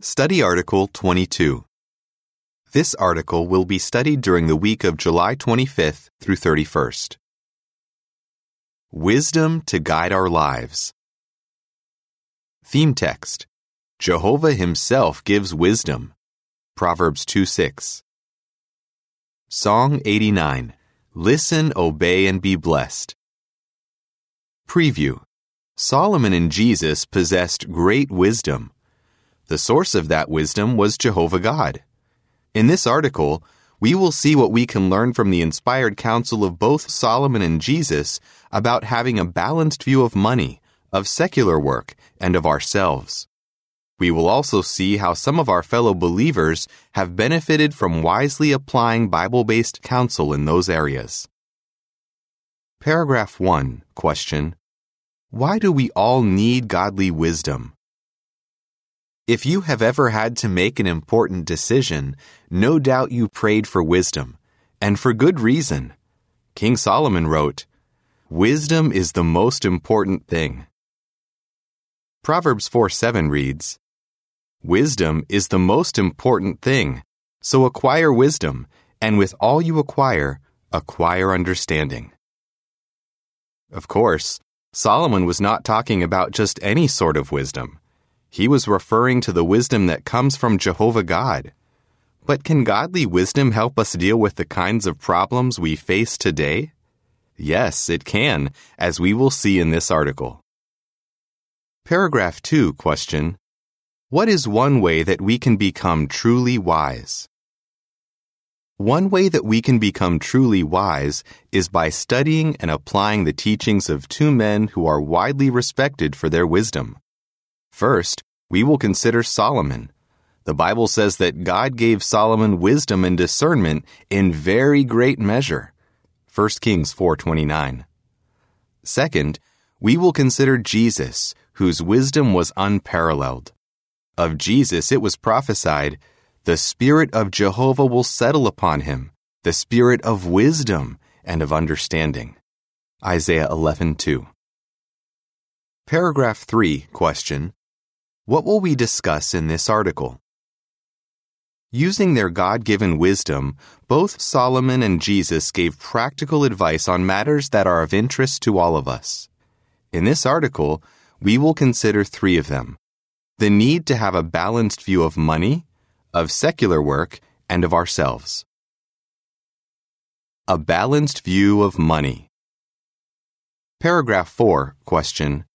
Study Article 22. This article will be studied during the week of July 25th through 31st. Wisdom to guide our lives. Theme text Jehovah Himself gives wisdom. Proverbs 2 6. Song 89 Listen, obey, and be blessed. Preview Solomon and Jesus possessed great wisdom. The source of that wisdom was Jehovah God. In this article, we will see what we can learn from the inspired counsel of both Solomon and Jesus about having a balanced view of money, of secular work, and of ourselves. We will also see how some of our fellow believers have benefited from wisely applying Bible based counsel in those areas. Paragraph 1 Question Why do we all need godly wisdom? If you have ever had to make an important decision, no doubt you prayed for wisdom, and for good reason. King Solomon wrote, Wisdom is the most important thing. Proverbs 4 7 reads, Wisdom is the most important thing, so acquire wisdom, and with all you acquire, acquire understanding. Of course, Solomon was not talking about just any sort of wisdom. He was referring to the wisdom that comes from Jehovah God. But can godly wisdom help us deal with the kinds of problems we face today? Yes, it can, as we will see in this article. Paragraph 2 question What is one way that we can become truly wise? One way that we can become truly wise is by studying and applying the teachings of two men who are widely respected for their wisdom. First, we will consider Solomon. The Bible says that God gave Solomon wisdom and discernment in very great measure. 1 Kings 4:29. Second, we will consider Jesus, whose wisdom was unparalleled. Of Jesus it was prophesied, the spirit of Jehovah will settle upon him, the spirit of wisdom and of understanding. Isaiah 11:2. Paragraph 3 question what will we discuss in this article? Using their God given wisdom, both Solomon and Jesus gave practical advice on matters that are of interest to all of us. In this article, we will consider three of them the need to have a balanced view of money, of secular work, and of ourselves. A balanced view of money. Paragraph 4, question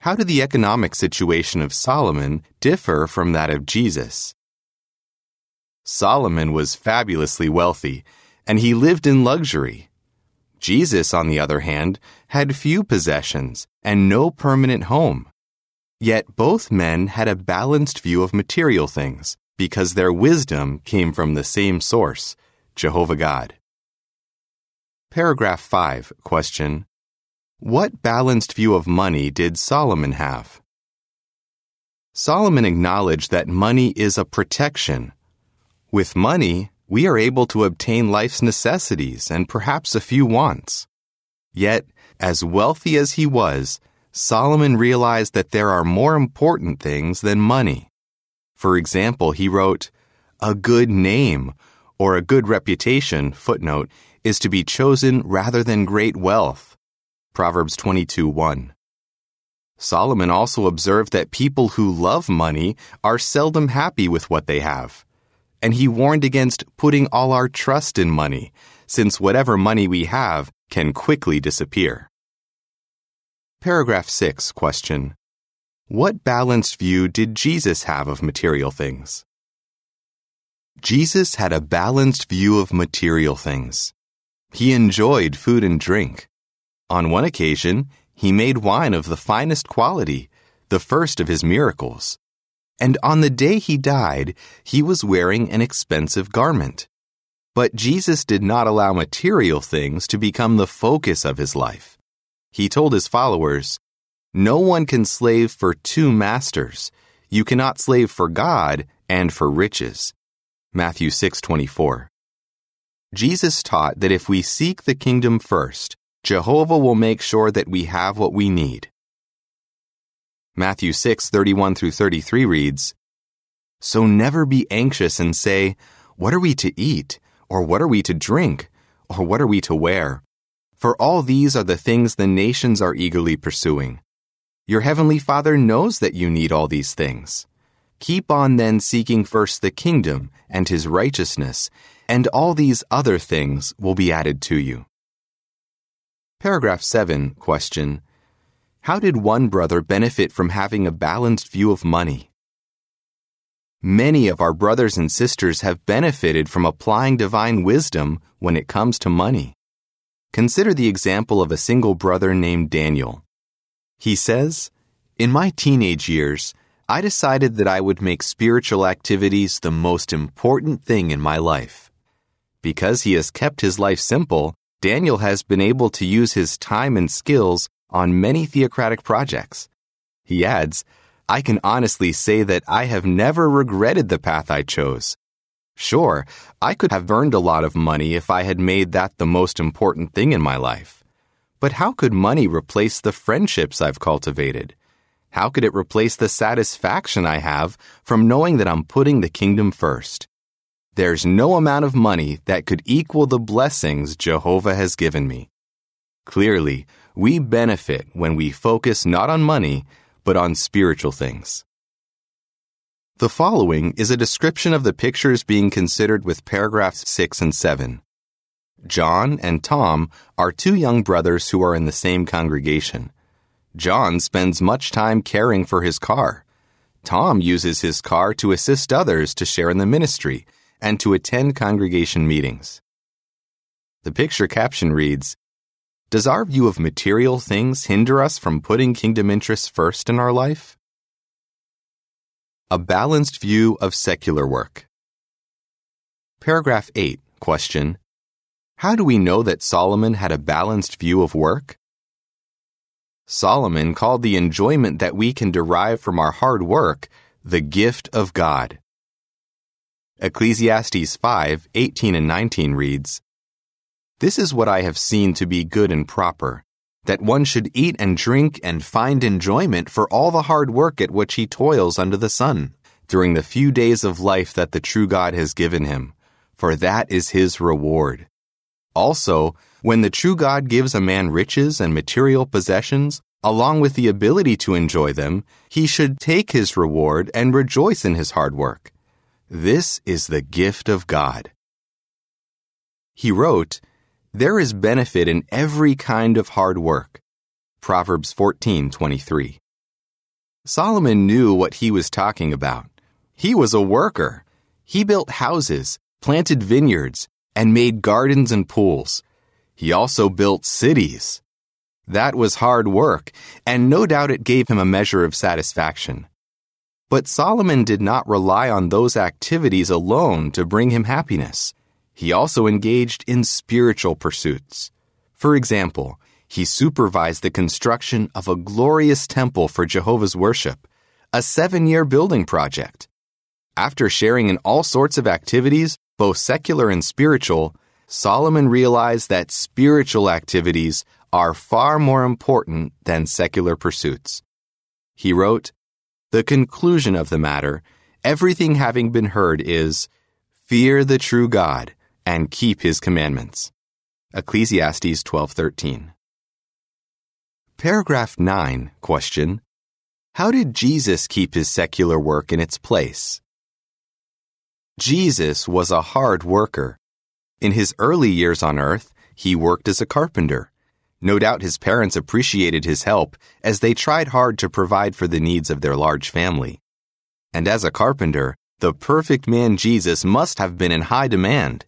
how did the economic situation of Solomon differ from that of Jesus? Solomon was fabulously wealthy, and he lived in luxury. Jesus, on the other hand, had few possessions and no permanent home. Yet both men had a balanced view of material things because their wisdom came from the same source, Jehovah God. Paragraph 5, question what balanced view of money did Solomon have? Solomon acknowledged that money is a protection. With money, we are able to obtain life's necessities and perhaps a few wants. Yet, as wealthy as he was, Solomon realized that there are more important things than money. For example, he wrote, A good name or a good reputation, footnote, is to be chosen rather than great wealth. Proverbs 22 1. Solomon also observed that people who love money are seldom happy with what they have. And he warned against putting all our trust in money, since whatever money we have can quickly disappear. Paragraph 6 question What balanced view did Jesus have of material things? Jesus had a balanced view of material things. He enjoyed food and drink. On one occasion, he made wine of the finest quality, the first of his miracles. And on the day he died, he was wearing an expensive garment. But Jesus did not allow material things to become the focus of his life. He told his followers, No one can slave for two masters. You cannot slave for God and for riches. Matthew 6:24. Jesus taught that if we seek the kingdom first, Jehovah will make sure that we have what we need. Matthew 6:31 through 33 reads, So never be anxious and say, What are we to eat? Or what are we to drink? Or what are we to wear? For all these are the things the nations are eagerly pursuing. Your heavenly Father knows that you need all these things. Keep on then seeking first the kingdom and his righteousness, and all these other things will be added to you. Paragraph 7, question How did one brother benefit from having a balanced view of money? Many of our brothers and sisters have benefited from applying divine wisdom when it comes to money. Consider the example of a single brother named Daniel. He says, In my teenage years, I decided that I would make spiritual activities the most important thing in my life. Because he has kept his life simple, Daniel has been able to use his time and skills on many theocratic projects. He adds, I can honestly say that I have never regretted the path I chose. Sure, I could have earned a lot of money if I had made that the most important thing in my life. But how could money replace the friendships I've cultivated? How could it replace the satisfaction I have from knowing that I'm putting the kingdom first? There's no amount of money that could equal the blessings Jehovah has given me. Clearly, we benefit when we focus not on money, but on spiritual things. The following is a description of the pictures being considered with paragraphs 6 and 7. John and Tom are two young brothers who are in the same congregation. John spends much time caring for his car. Tom uses his car to assist others to share in the ministry and to attend congregation meetings. The picture caption reads Does our view of material things hinder us from putting kingdom interests first in our life? A balanced view of secular work. Paragraph 8, question How do we know that Solomon had a balanced view of work? Solomon called the enjoyment that we can derive from our hard work the gift of God. Ecclesiastes 5 18 and 19 reads, This is what I have seen to be good and proper, that one should eat and drink and find enjoyment for all the hard work at which he toils under the sun, during the few days of life that the true God has given him, for that is his reward. Also, when the true God gives a man riches and material possessions, along with the ability to enjoy them, he should take his reward and rejoice in his hard work. This is the gift of God. He wrote, There is benefit in every kind of hard work. Proverbs 14:23. Solomon knew what he was talking about. He was a worker. He built houses, planted vineyards, and made gardens and pools. He also built cities. That was hard work, and no doubt it gave him a measure of satisfaction. But Solomon did not rely on those activities alone to bring him happiness. He also engaged in spiritual pursuits. For example, he supervised the construction of a glorious temple for Jehovah's worship, a seven year building project. After sharing in all sorts of activities, both secular and spiritual, Solomon realized that spiritual activities are far more important than secular pursuits. He wrote, the conclusion of the matter, everything having been heard, is fear the true God and keep his commandments. Ecclesiastes 12:13. Paragraph 9, question: How did Jesus keep his secular work in its place? Jesus was a hard worker. In his early years on earth, he worked as a carpenter. No doubt his parents appreciated his help as they tried hard to provide for the needs of their large family. And as a carpenter, the perfect man Jesus must have been in high demand.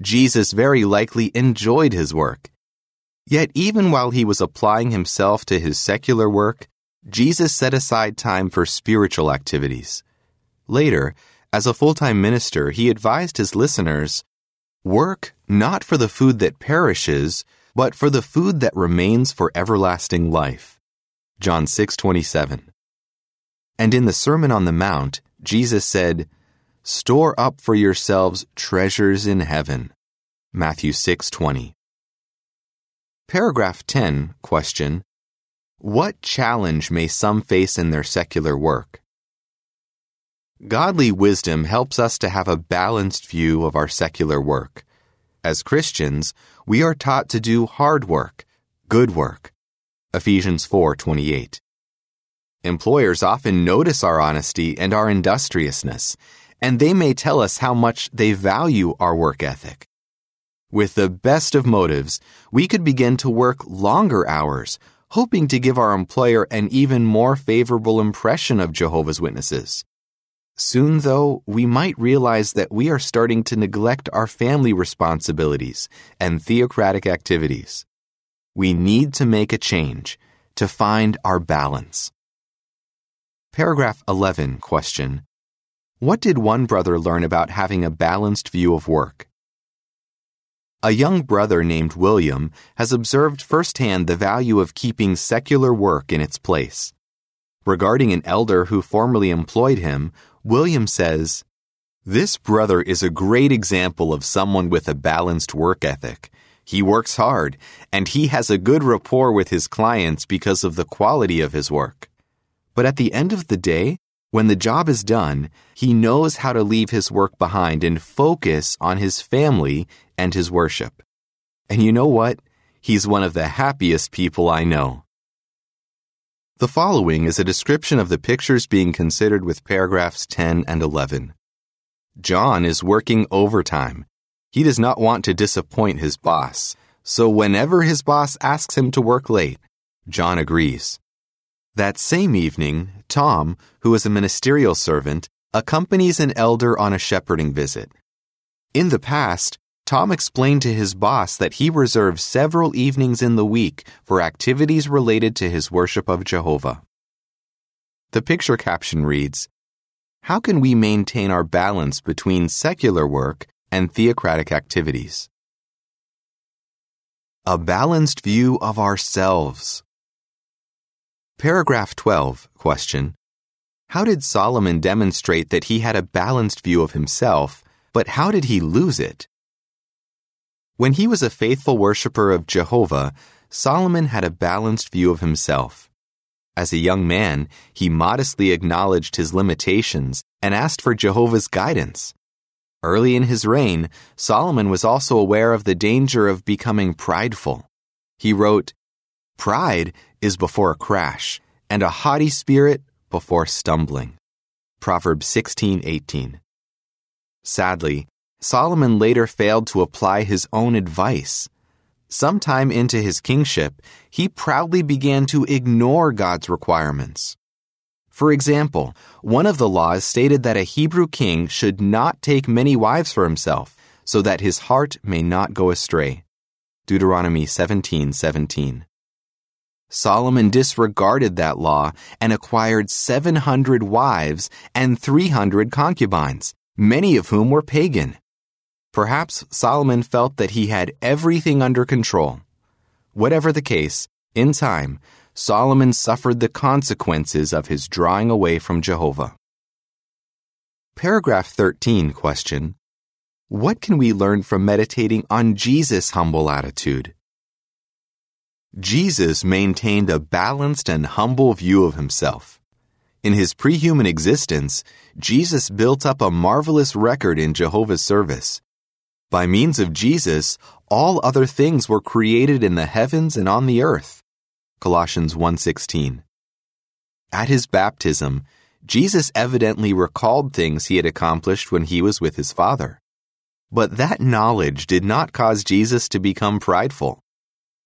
Jesus very likely enjoyed his work. Yet, even while he was applying himself to his secular work, Jesus set aside time for spiritual activities. Later, as a full time minister, he advised his listeners Work not for the food that perishes but for the food that remains for everlasting life. John 6:27. And in the Sermon on the Mount, Jesus said, "Store up for yourselves treasures in heaven." Matthew 6:20. Paragraph 10, question: What challenge may some face in their secular work? Godly wisdom helps us to have a balanced view of our secular work. As Christians, we are taught to do hard work, good work. Ephesians 4:28. Employers often notice our honesty and our industriousness, and they may tell us how much they value our work ethic. With the best of motives, we could begin to work longer hours, hoping to give our employer an even more favorable impression of Jehovah's Witnesses. Soon, though, we might realize that we are starting to neglect our family responsibilities and theocratic activities. We need to make a change to find our balance. Paragraph 11 question What did one brother learn about having a balanced view of work? A young brother named William has observed firsthand the value of keeping secular work in its place. Regarding an elder who formerly employed him, William says, This brother is a great example of someone with a balanced work ethic. He works hard, and he has a good rapport with his clients because of the quality of his work. But at the end of the day, when the job is done, he knows how to leave his work behind and focus on his family and his worship. And you know what? He's one of the happiest people I know. The following is a description of the pictures being considered with paragraphs 10 and 11. John is working overtime. He does not want to disappoint his boss, so whenever his boss asks him to work late, John agrees. That same evening, Tom, who is a ministerial servant, accompanies an elder on a shepherding visit. In the past, Tom explained to his boss that he reserves several evenings in the week for activities related to his worship of Jehovah. The picture caption reads How can we maintain our balance between secular work and theocratic activities? A balanced view of ourselves. Paragraph 12, question How did Solomon demonstrate that he had a balanced view of himself, but how did he lose it? When he was a faithful worshiper of Jehovah, Solomon had a balanced view of himself. As a young man, he modestly acknowledged his limitations and asked for Jehovah's guidance. Early in his reign, Solomon was also aware of the danger of becoming prideful. He wrote, Pride is before a crash, and a haughty spirit before stumbling. Proverbs 16:18. Sadly, Solomon later failed to apply his own advice. Sometime into his kingship, he proudly began to ignore God's requirements. For example, one of the laws stated that a Hebrew king should not take many wives for himself, so that his heart may not go astray. Deuteronomy 17:17. 17. Solomon disregarded that law and acquired 700 wives and 300 concubines, many of whom were pagan. Perhaps Solomon felt that he had everything under control. Whatever the case, in time, Solomon suffered the consequences of his drawing away from Jehovah. Paragraph 13 question What can we learn from meditating on Jesus' humble attitude? Jesus maintained a balanced and humble view of himself. In his prehuman existence, Jesus built up a marvelous record in Jehovah's service. By means of Jesus, all other things were created in the heavens and on the earth. Colossians 1:16. At his baptism, Jesus evidently recalled things he had accomplished when he was with his Father. But that knowledge did not cause Jesus to become prideful.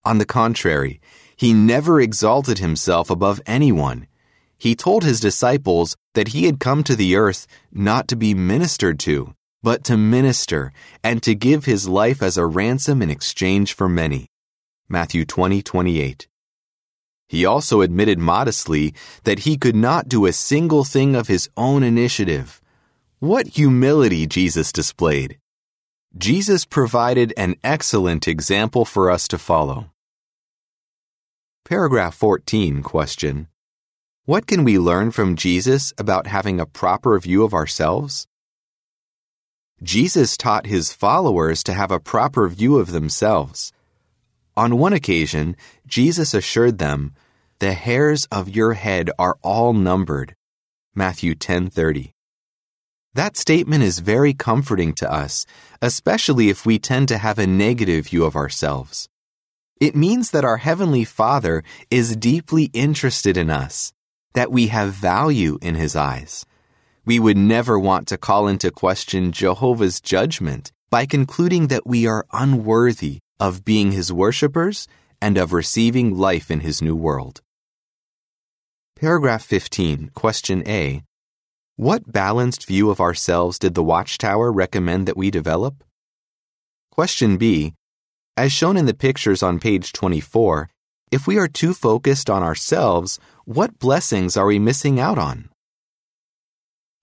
On the contrary, he never exalted himself above anyone. He told his disciples that he had come to the earth not to be ministered to, but to minister and to give his life as a ransom in exchange for many. Matthew 20, 28. He also admitted modestly that he could not do a single thing of his own initiative. What humility Jesus displayed! Jesus provided an excellent example for us to follow. Paragraph 14 question What can we learn from Jesus about having a proper view of ourselves? Jesus taught his followers to have a proper view of themselves. On one occasion, Jesus assured them, "The hairs of your head are all numbered." Matthew 10:30. That statement is very comforting to us, especially if we tend to have a negative view of ourselves. It means that our Heavenly Father is deeply interested in us, that we have value in His eyes. We would never want to call into question Jehovah's judgment by concluding that we are unworthy of being His worshippers and of receiving life in His new world. Paragraph 15, Question A. What balanced view of ourselves did the Watchtower recommend that we develop? Question B. As shown in the pictures on page 24, if we are too focused on ourselves, what blessings are we missing out on?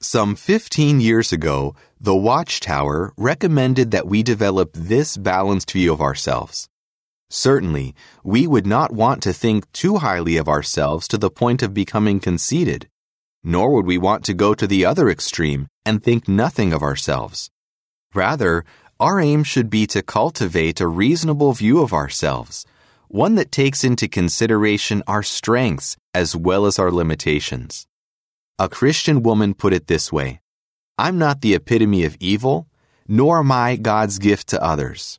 Some 15 years ago, the Watchtower recommended that we develop this balanced view of ourselves. Certainly, we would not want to think too highly of ourselves to the point of becoming conceited, nor would we want to go to the other extreme and think nothing of ourselves. Rather, our aim should be to cultivate a reasonable view of ourselves, one that takes into consideration our strengths as well as our limitations. A Christian woman put it this way I'm not the epitome of evil, nor am I God's gift to others.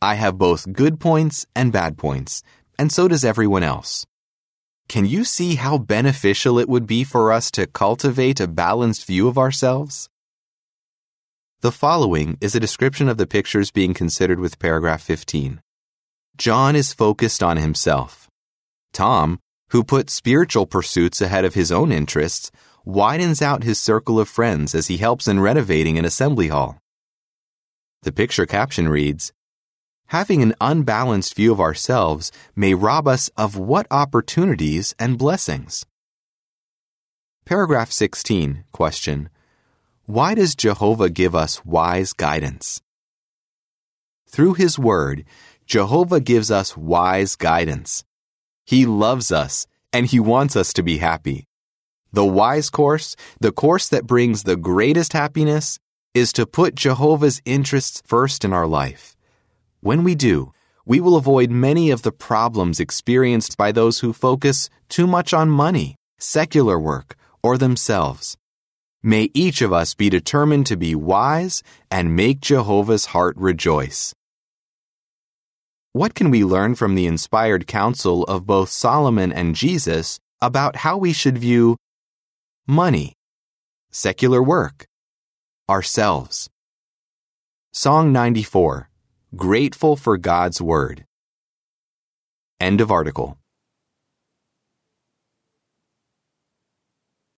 I have both good points and bad points, and so does everyone else. Can you see how beneficial it would be for us to cultivate a balanced view of ourselves? The following is a description of the pictures being considered with paragraph 15. John is focused on himself. Tom, who put spiritual pursuits ahead of his own interests, widens out his circle of friends as he helps in renovating an assembly hall. The picture caption reads Having an unbalanced view of ourselves may rob us of what opportunities and blessings? Paragraph 16, question Why does Jehovah give us wise guidance? Through His Word, Jehovah gives us wise guidance. He loves us and He wants us to be happy. The wise course, the course that brings the greatest happiness, is to put Jehovah's interests first in our life. When we do, we will avoid many of the problems experienced by those who focus too much on money, secular work, or themselves. May each of us be determined to be wise and make Jehovah's heart rejoice. What can we learn from the inspired counsel of both Solomon and Jesus about how we should view money, secular work, ourselves. Song 94 Grateful for God's Word. End of article.